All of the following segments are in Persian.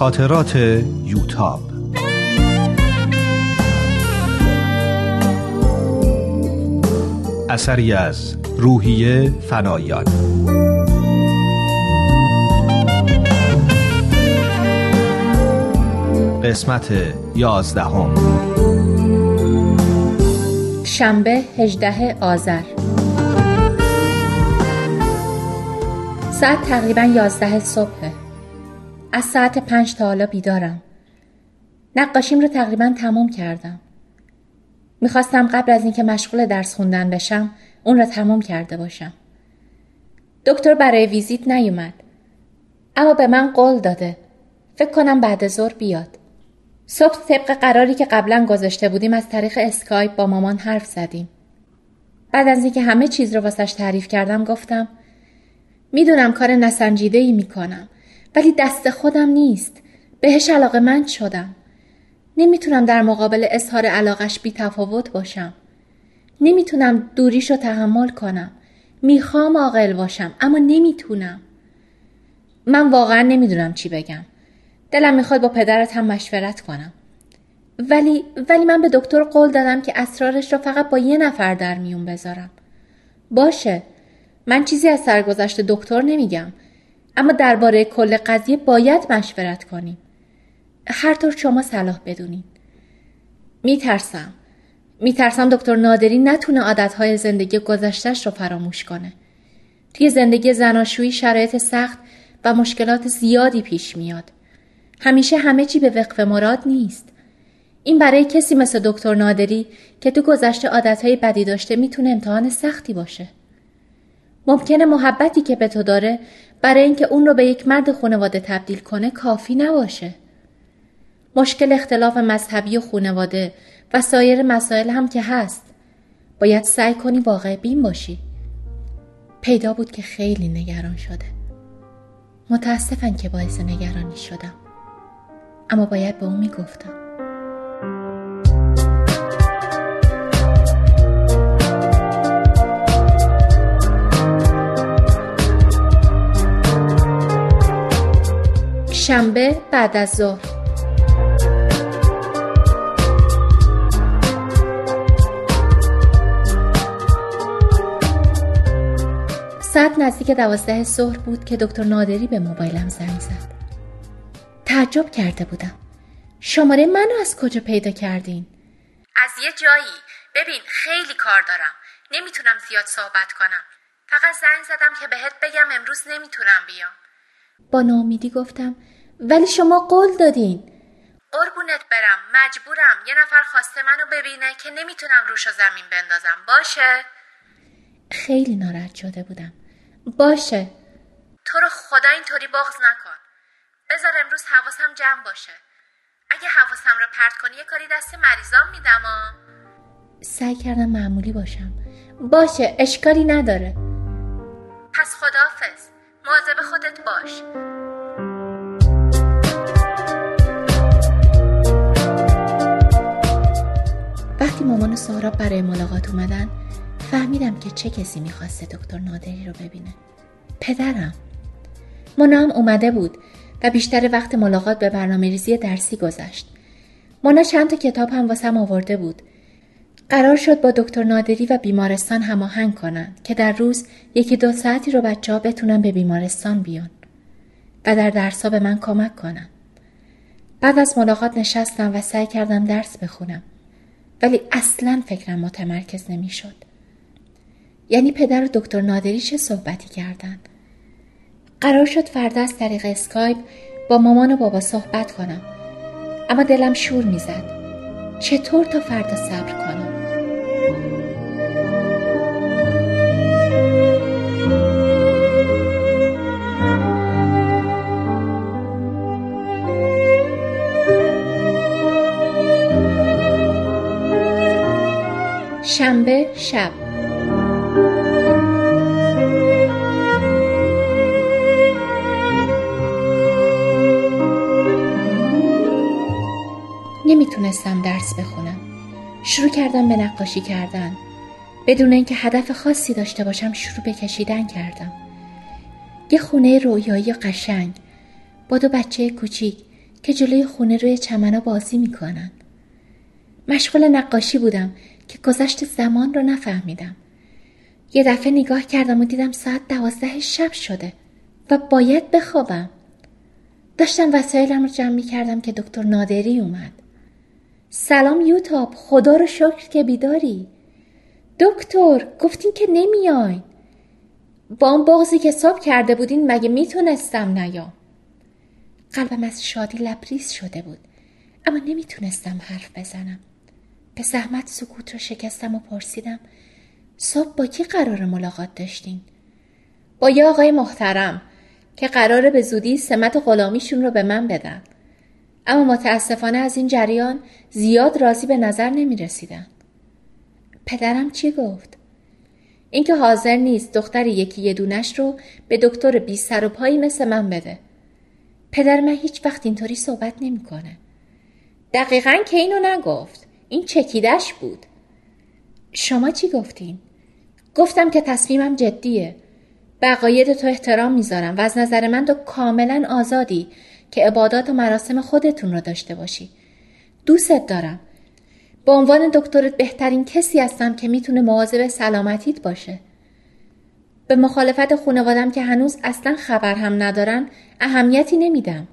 خاطرات یوتاب. اثری از روحیه فنایان. قسمت یازدهم. شنبه 18 آذر. ساعت تقریبا 11 صبحه از ساعت پنج تا حالا بیدارم. نقاشیم رو تقریبا تمام کردم. می‌خواستم قبل از اینکه مشغول درس خوندن بشم اون را تمام کرده باشم. دکتر برای ویزیت نیومد. اما به من قول داده. فکر کنم بعد ظهر بیاد. صبح طبق قراری که قبلا گذاشته بودیم از طریق اسکایپ با مامان حرف زدیم. بعد از اینکه همه چیز رو واسش تعریف کردم گفتم می‌دونم کار نسنجیده ای می‌کنم. ولی دست خودم نیست. بهش علاقه من شدم. نمی‌تونم در مقابل اظهار علاقش بی تفاوت باشم. نمی‌تونم دوریش رو تحمل کنم. می‌خوام عاقل باشم اما نمی‌تونم. من واقعا نمی‌دونم چی بگم. دلم می‌خواد با پدرت هم مشورت کنم. ولی ولی من به دکتر قول دادم که اسرارش رو فقط با یه نفر در میون بذارم. باشه. من چیزی از سرگذشت دکتر نمیگم. اما درباره کل قضیه باید مشورت کنیم. هر طور شما صلاح بدونین. میترسم. میترسم دکتر نادری نتونه عادتهای زندگی گذشتش رو فراموش کنه. توی زندگی زناشویی شرایط سخت و مشکلات زیادی پیش میاد. همیشه همه چی به وقف مراد نیست. این برای کسی مثل دکتر نادری که تو گذشته عادتهای بدی داشته می‌تونه امتحان سختی باشه. ممکنه محبتی که به تو داره برای اینکه اون رو به یک مرد خانواده تبدیل کنه کافی نباشه. مشکل اختلاف مذهبی و خانواده و سایر مسائل هم که هست. باید سعی کنی واقع بین باشی. پیدا بود که خیلی نگران شده. متاسفم که باعث نگرانی شدم. اما باید به اون می‌گفتم. شنبه بعد از ظهر. ساعت نزدیک دوازده ظهر بود که دکتر نادری به موبایلم زنگ زد. تعجب کرده بودم. شماره منو از کجا پیدا کردین؟ از یه جایی. ببین خیلی کار دارم. نمی‌تونم زیاد صحبت کنم. فقط زنگ زدم که بهت بگم امروز نمی‌تونم بیام. با نامیدی گفتم ولی شما قول دادین. قربونت برم مجبورم. یه نفر خواسته منو ببینه که نمی‌تونم روش زمین بندازم. باشه؟ خیلی ناراحت شده بودم. باشه. تو رو خدا اینطوری بغض نکن. بذار امروز حواسم جمع باشه. اگه حواسم رو پرت کنی یه کاری دست مریضام میدم آ سعی کردم معمولی باشم. باشه اشکالی نداره. پس خدافز مواظب خودت باش. مامان و سهراب برای ملاقات اومدن فهمیدم که چه کسی می‌خواسته دکتر نادری رو ببینه پدرم مونا هم اومده بود و بیشتر وقت ملاقات به برنامه ریزی درسی گذشت مونا چند تا کتاب هم واسم آورده بود قرار شد با دکتر نادری و بیمارستان هماهنگ کنن که در روز یکی دو ساعتی رو بچه ها بتونن به بیمارستان بیان و در درس به من کمک کنن. بعد از ملاقات نشستم و سعی کردم درس بخونم. ولی اصلا فکرم متمرکز نمی‌شد. یعنی پدر و دکتر نادری چه صحبتی کردن؟ قرار شد فردا از طریق اسکایپ با مامان و بابا صحبت کنم. اما دلم شور می‌زد. چطور تا فردا صبر کنم؟ شنبه شب. نمی‌تونستم درس بخونم. شروع کردم به نقاشی کردن. بدون اینکه هدف خاصی داشته باشم شروع به کشیدن کردم. یه خونه رویایی قشنگ. با دو بچه کوچیک که جلوی خونه روی چمنا بازی می‌کنن. مشغول نقاشی بودم. که گذشت زمان رو نفهمیدم. یه دفعه نگاه کردم و دیدم ساعت دوازده شب شده و باید بخوابم. داشتم وسایلم رو جمع می کردم که دکتر نادری اومد. سلام یوتاب خدا رو شکر که بیداری. دکتر گفتین که نمیاین با اون بغزی که صاب کرده بودین مگه می‌تونستم نیام؟ قلبم از شادی لبریز شده بود اما نمی‌تونستم حرف بزنم. به زحمت سکوت رو شکستم و پرسیدم صبح با کی قرار ملاقات داشتین؟ با یه آقای محترم که قراره به زودی سمت غلامیشون رو به من بدن اما متاسفانه از این جریان زیاد راضی به نظر نمی رسیدن. پدرم چی گفت؟ اینکه حاضر نیست دختر یکی یه دونش رو به دکتر بی سر و پایی مثل من بده. پدر من هیچ وقت اینطوری صحبت نمی‌کنه. دقیقا که اینو نگفت. این چکیدش بود. شما چی گفتین؟ گفتم که تصمیمم جدیه. به تو احترام می‌ذارم و از نظر من تو کاملا آزادی که عبادات و مراسم خودتون رو داشته باشی. دوستت دارم. به عنوان دکترت بهترین کسی هستم که می‌تونه مواظب سلامتیت باشه. به مخالفت خانوادم که هنوز اصلا خبر هم ندارن اهمیتی نمیدم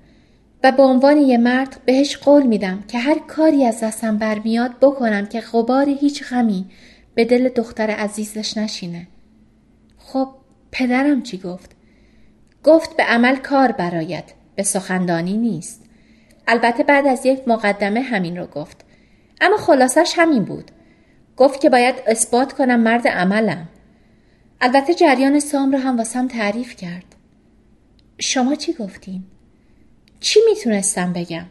به عنوان یه مرد بهش قول میدم که هر کاری از دستم برمیاد بکنم که غبار هیچ غمی به دل دختر عزیزش نشینه. خب پدرم چی گفت؟ گفت به عمل کار برایت به سخندانی نیست. البته بعد از یک مقدمه همین رو گفت. اما خلاصش همین بود. گفت که باید اثبات کنم مرد عملم. البته جریان سام رو هم واسم تعریف کرد. شما چی گفتین؟ چی می‌تونستم بگم؟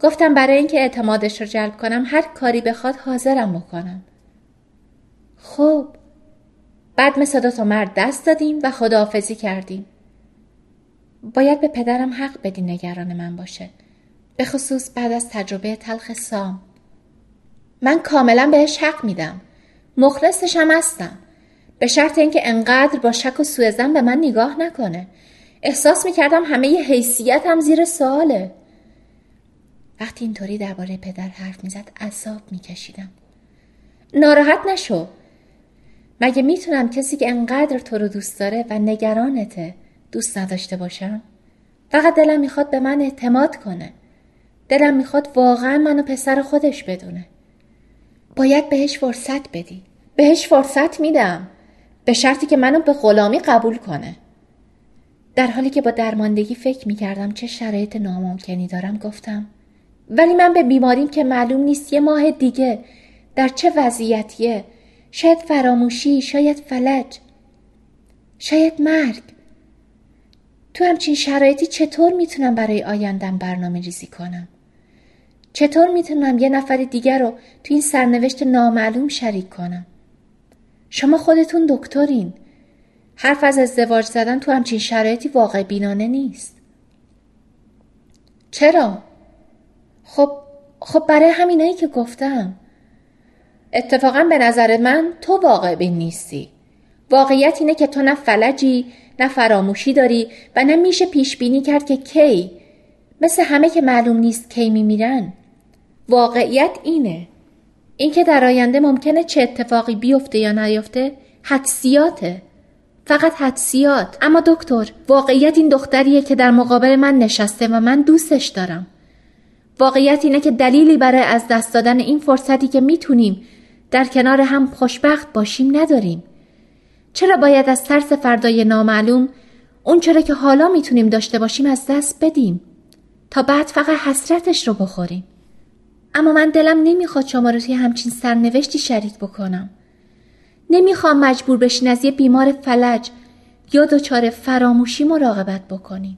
گفتم برای اینکه اعتمادش رو جلب کنم هر کاری بخواد حاضرم بکنم. خب بعد مثل دو مرد دست دادیم و خداحافظی کردیم. باید به پدرم حق بدی نگران من باشه. به خصوص بعد از تجربه تلخ سام. من کاملا بهش حق میدم. مخلصش هم هستم. به شرط اینکه انقدر با شک و سوء به من نگاه نکنه. احساس می‌کردم همه ی حیثیت هم زیر سواله. وقتی اینطوری درباره پدر حرف می‌زد عذاب میکشیدم. ناراحت نشو. مگه می‌تونم کسی که انقدر تو رو دوست داره و نگرانته دوست نداشته باشم؟ فقط دلم می‌خواد به من اعتماد کنه. دلم می‌خواد واقعا منو پسر خودش بدونه. باید بهش فرصت بدی. بهش فرصت میدم. به شرطی که منو به غلامی قبول کنه. در حالی که با درماندگی فکر می‌کردم چه شرایط ناممکنی دارم گفتم ولی من به بیماریم که معلوم نیست یه ماه دیگه در چه وضعیتیه شاید فراموشی شاید فلج شاید مرگ. تو همچین شرایطی چطور می‌تونم برای آیندم برنامه ریزی کنم؟ چطور می‌تونم یه نفر دیگر رو تو این سرنوشت نامعلوم شریک کنم؟ شما خودتون دکترین. حرف از ازدواج زدن تو همچین شرایطی واقع بینانه نیست. چرا؟ خب خب برای همینایی که گفتم. اتفاقا به نظر من تو واقع بین نیستی. واقعیت اینه که تو نه فلجی نه فراموشی داری و نه میشه پیش بینی کرد که کی مثل همه که معلوم نیست کی میمیرن. واقعیت اینه. اینکه در آینده ممکنه چه اتفاقی بیفته یا نیفته حدسیاته فقط حدسیات. اما دکتر واقعیت این دختریه که در مقابل من نشسته و من دوستش دارم. واقعیت اینه که دلیلی برای از دست دادن این فرصتی که می‌تونیم در کنار هم خوشبخت باشیم نداریم. چرا باید از ترس فردای نامعلوم اون چرا که حالا می‌تونیم داشته باشیم از دست بدیم؟ تا بعد فقط حسرتش رو بخوریم. اما من دلم نمی‌خواد شما رو توی همچین سرنوشتی شریک بکنم. نمی‌خوام مجبور بشین از یه بیمار فلج یا دچار فراموشی مراقبت بکنین.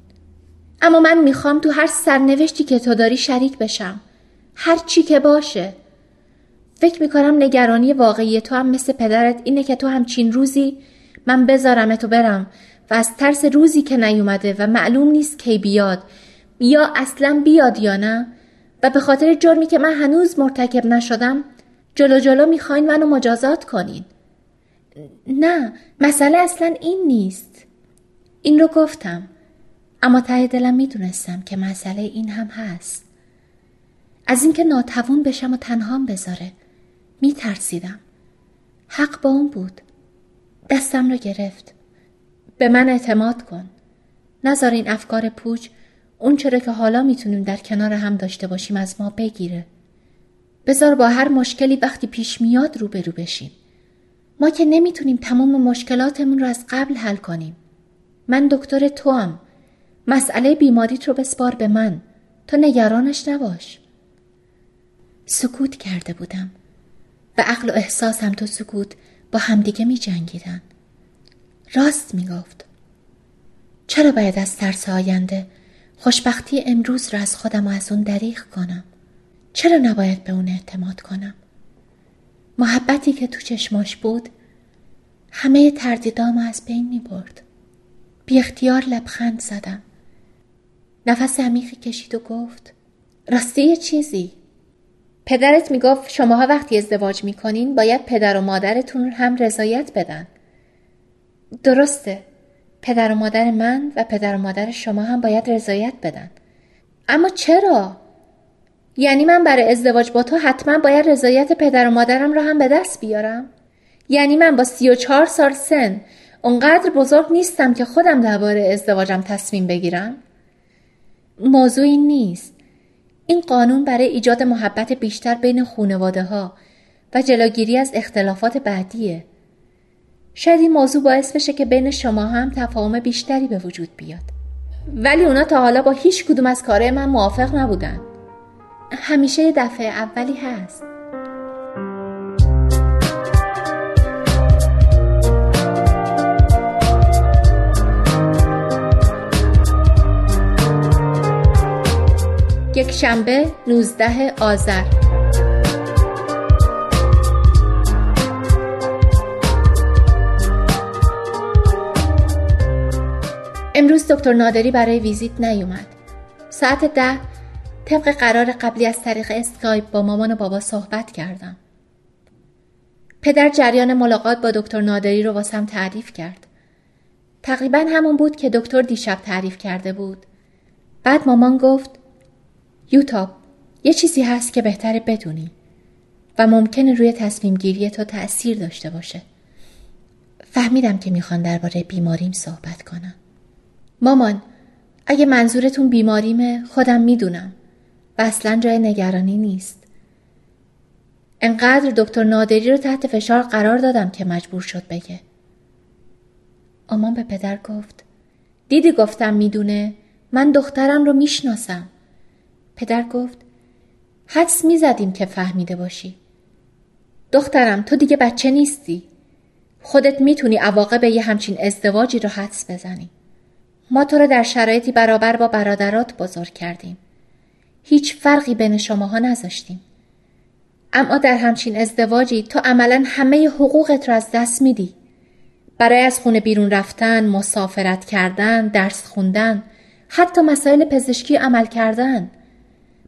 اما من می‌خوام تو هر سرنوشتی که تو داری شریک بشم. هر چی که باشه. فکر می‌کنم نگرانی واقعی تو هم مثل پدرت اینه که تو همچین روزی من بذارم تو برم و از ترس روزی که نیومده و معلوم نیست کی بیاد یا اصلا بیاد یا نه و به خاطر جرمی که من هنوز مرتکب نشدم جلو جلو می‌خواین منو مجازات کنین. نه مسئله اصلا این نیست. این رو گفتم اما ته دلم می‌دونستم که مسئله این هم هست. از اینکه ناتوان بشم و تنهام بذاره میترسیدم. حق با اون بود. دستم رو گرفت. به من اعتماد کن. نذار این افکار پوچ اون چرا که حالا می‌تونیم در کنار هم داشته باشیم از ما بگیره. بذار با هر مشکلی وقتی پیش میاد روبرو بشیم. ما که نمی‌تونیم تمام مشکلاتمون رو از قبل حل کنیم من دکتر تو هم. مسئله بیماریت رو بسپار به من تو نگرانش نباش سکوت کرده بودم و عقل و احساسم تو سکوت با همدیگه می جنگیدن. راست می گفت. چرا باید از ترس آینده خوشبختی امروز را از خودم و از اون دریغ کنم؟ چرا نباید به اون اعتماد کنم؟ محبتی که تو چشماش بود همه تردیدام از بین می برد. بی اختیار لبخند زدم. نفس عمیقی کشید و گفت راستی یه چیزی. پدرت می‌گفت شماها وقتی ازدواج می‌کنین باید پدر و مادرتون هم رضایت بدن. درسته. پدر و مادر من و پدر و مادر شما هم باید رضایت بدن. اما چرا؟ یعنی من برای ازدواج با تو حتما باید رضایت پدر و مادرم را هم به دست بیارم یعنی من با سی و چهار سال سن اونقدر بزرگ نیستم که خودم درباره ازدواجم تصمیم بگیرم موضوعی نیست این قانون برای ایجاد محبت بیشتر بین خونواده ها و جلوگیری از اختلافات بعدیه. شاید این موضوع باعث بشه که بین شما هم تفاهم بیشتری به وجود بیاد. ولی اونا تا حالا با هیچ کدوم از کارهای من موافق نبودن. همیشه دفعه اولی هست. یک شنبه 19 آذر امروز دکتر نادری برای ویزیت نیومد. ساعت ده طبق قرار قبلی از طریق اسکایپ با مامان و بابا صحبت کردم. پدر جریان ملاقات با دکتر نادری رو واسم تعریف کرد. تقریبا همون بود که دکتر دیشب تعریف کرده بود. بعد مامان گفت یوتاب یه چیزی هست که بهتره بدونی و ممکنه روی تصمیم گیری تو تأثیر داشته باشه. فهمیدم که می‌خوان درباره بیماریم صحبت کنم. مامان اگه منظورتون بیماریمه خودم می‌دونم و اصلا جای نگرانی نیست. انقدر دکتر نادری رو تحت فشار قرار دادم که مجبور شد بگه. آمان به پدر گفت دیدی گفتم می‌دونه من دخترم رو می‌شناسم. پدر گفت حدس می‌زدیم که فهمیده باشی دخترم تو دیگه بچه نیستی خودت می‌تونی عواقب یه همچین ازدواجی رو حدس بزنی ما تو رو در شرایطی برابر با برادرات بزرگ کردیم هیچ فرقی بین شماها نذاشتیم. اما در همچین ازدواجی تو عملا همه حقوقت رو از دست میدی. برای از خونه بیرون رفتن، مسافرت کردن، درس خوندن، حتی مسائل پزشکی عمل کردن.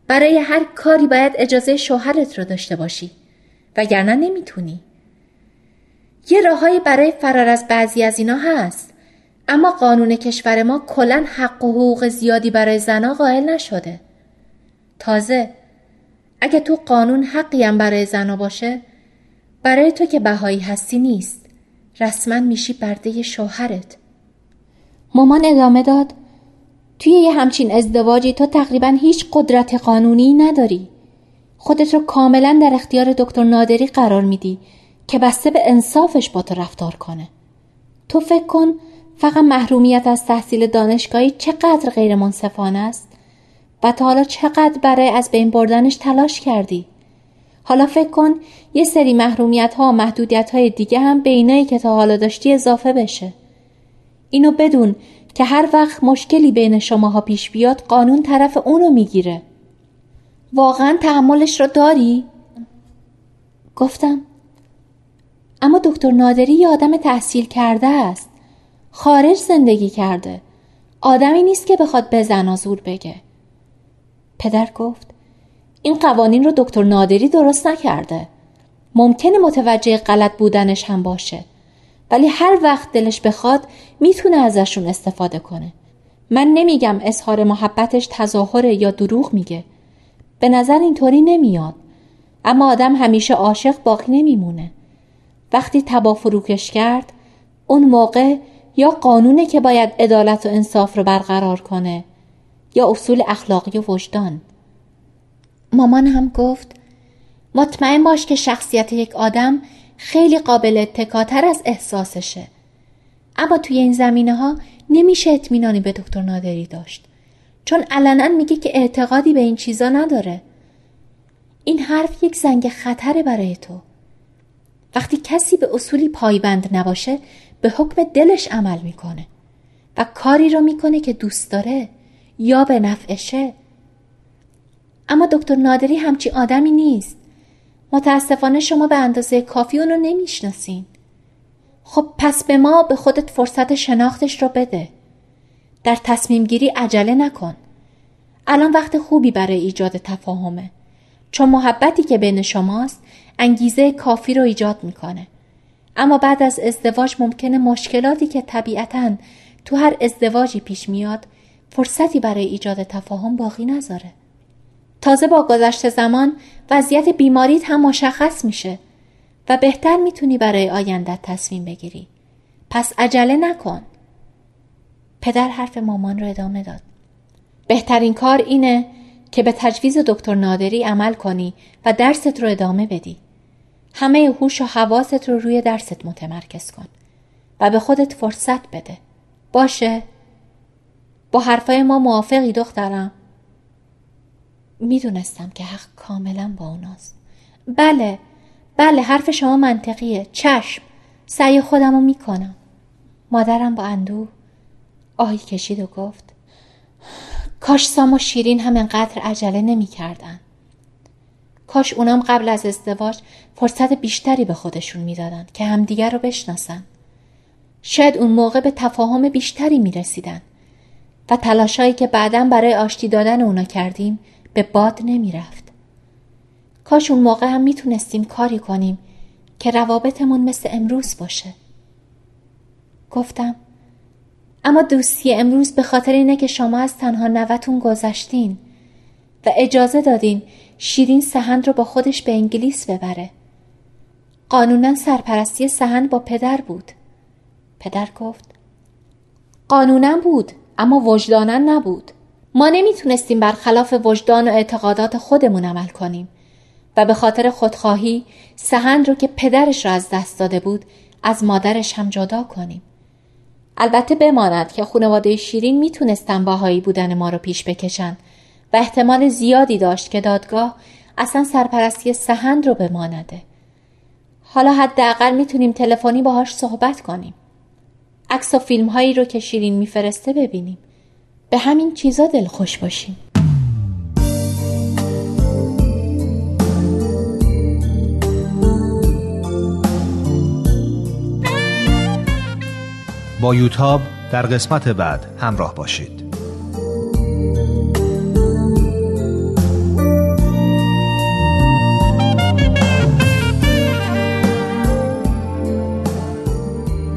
برای هر کاری باید اجازه شوهرت رو داشته باشی. وگرنه نمی‌تونی. یه راههایی برای فرار از بعضی از اینا هست. اما قانون کشور ما کلا حق و حقوق زیادی برای زنا قائل نشده. تازه اگه تو قانون حقی هم برای زنا باشه برای تو که بهایی هستی نیست. رسما میشی برده شوهرت. مامان ادامه داد توی یه همچین ازدواجی تو تقریبا هیچ قدرت قانونی نداری. خودت رو کاملا در اختیار دکتر نادری قرار میدی که بسته به انصافش با تو رفتار کنه. تو فکر کن فقط محرومیت از تحصیل دانشگاهی چقدر غیر منصفانه است؟ تا حالا چقدر برای از بین بردنش تلاش کردی؟ حالا فکر کن یه سری محرومیت ها و محدودیت های دیگه هم به اینایی که تا حالا داشتی اضافه بشه. اینو بدون که هر وقت مشکلی بین شماها پیش بیاد قانون طرف اونو می‌گیره. واقعا تحملش رو داری؟ گفتم. اما دکتر نادری یه آدم تحصیل کرده است. خارج زندگی کرده. آدمی نیست که بخواد به زنازور بگه. پدر گفت این قوانین رو دکتر نادری درست نکرده. ممکنه متوجه غلط بودنش هم باشه. ولی هر وقت دلش بخواد می‌تونه ازشون استفاده کنه. من نمیگم اظهار محبتش تظاهره یا دروغ میگه. به نظر اینطوری نمیاد. اما آدم همیشه عاشق باقی نمیمونه. وقتی تبا فروکش کرد اون موقع یا قانونه که باید عدالت و انصاف رو برقرار کنه یا اصول اخلاقی و وجدان. مامان هم گفت مطمئن باش که شخصیت یک آدم خیلی قابل اتکاتر از احساسشه. اما توی این زمینه ها نمیشه اطمینانی به دکتر نادری داشت. چون علنا میگه که اعتقادی به این چیزا نداره. این حرف یک زنگ خطره برای تو. وقتی کسی به اصولی پایبند نباشه به حکم دلش عمل می‌کنه و کاری رو می‌کنه که دوست داره. یا به نفعشه اما دکتر نادری همچی آدمی نیست. متاسفانه شما به اندازه کافی اونو نمی‌شناسین. خب پس به ما به خودت فرصت شناختش رو بده. در تصمیم گیری عجله نکن. الان وقت خوبی برای ایجاد تفاهمه. چون محبتی که بین شماست انگیزه کافی رو ایجاد می‌کنه. اما بعد از ازدواج ممکنه مشکلاتی که طبیعتا تو هر ازدواجی پیش میاد فرصتی برای ایجاد تفاهم باقی نذاره. تازه با گذشت زمان وضعیت بیماریت هم مشخص میشه و بهتر می‌تونی برای آینده تصمیم بگیری. پس عجله نکن. پدر حرف مامان رو ادامه داد. بهترین کار اینه که به تجویز دکتر نادری عمل کنی و درست رو ادامه بدی. همه هوش و حواست رو روی درست متمرکز کن و به خودت فرصت بده. باشه؟ با حرفای ما موافقی دخترم. می‌دونستم که حق کاملا با اوناست. بله بله حرف شما منطقیه. چشم سعی خودم رو می‌کنم. مادرم با اندوه آهی کشید و گفت کاش سام و شیرین هم انقدر عجله نمی‌کردن. کاش اونام قبل از ازدواج فرصت بیشتری به خودشون می‌دادن که همدیگر رو بشناسن. شاید اون موقع به تفاهم بیشتری می‌رسیدن. و تلاشایی که بعدا برای آشتی دادن اونا کردیم به باد نمی‌رفت. کاش اون موقع هم می‌تونستیم کاری کنیم که روابطمون مثل امروز باشه. گفتم اما دوستی امروز به خاطر اینه که شما از تنها نوتون گذشتین و اجازه دادین شیرین سهند رو با خودش به انگلیس ببره. قانونا سرپرستی سهند با پدر بود. پدر گفت قانونا بود. اما وجدانا نبود. ما نمی‌تونستیم برخلاف وجدان و اعتقادات خودمون عمل کنیم و به خاطر خودخواهی سهند رو که پدرش را از دست داده بود از مادرش هم جدا کنیم. البته بماند که خانواده شیرین می‌تونستن باهایی بودن ما رو پیش بکشن و احتمال زیادی داشت که دادگاه اصلا سرپرستی سهند رو بمانده. حالا حداقل می‌تونیم تلفنی باهاش صحبت کنیم. عکس و فیلم هایی رو که شیرین میفرسته ببینیم. به همین چیزا خوش باشیم. با یوتاب در قسمت بعد همراه باشید.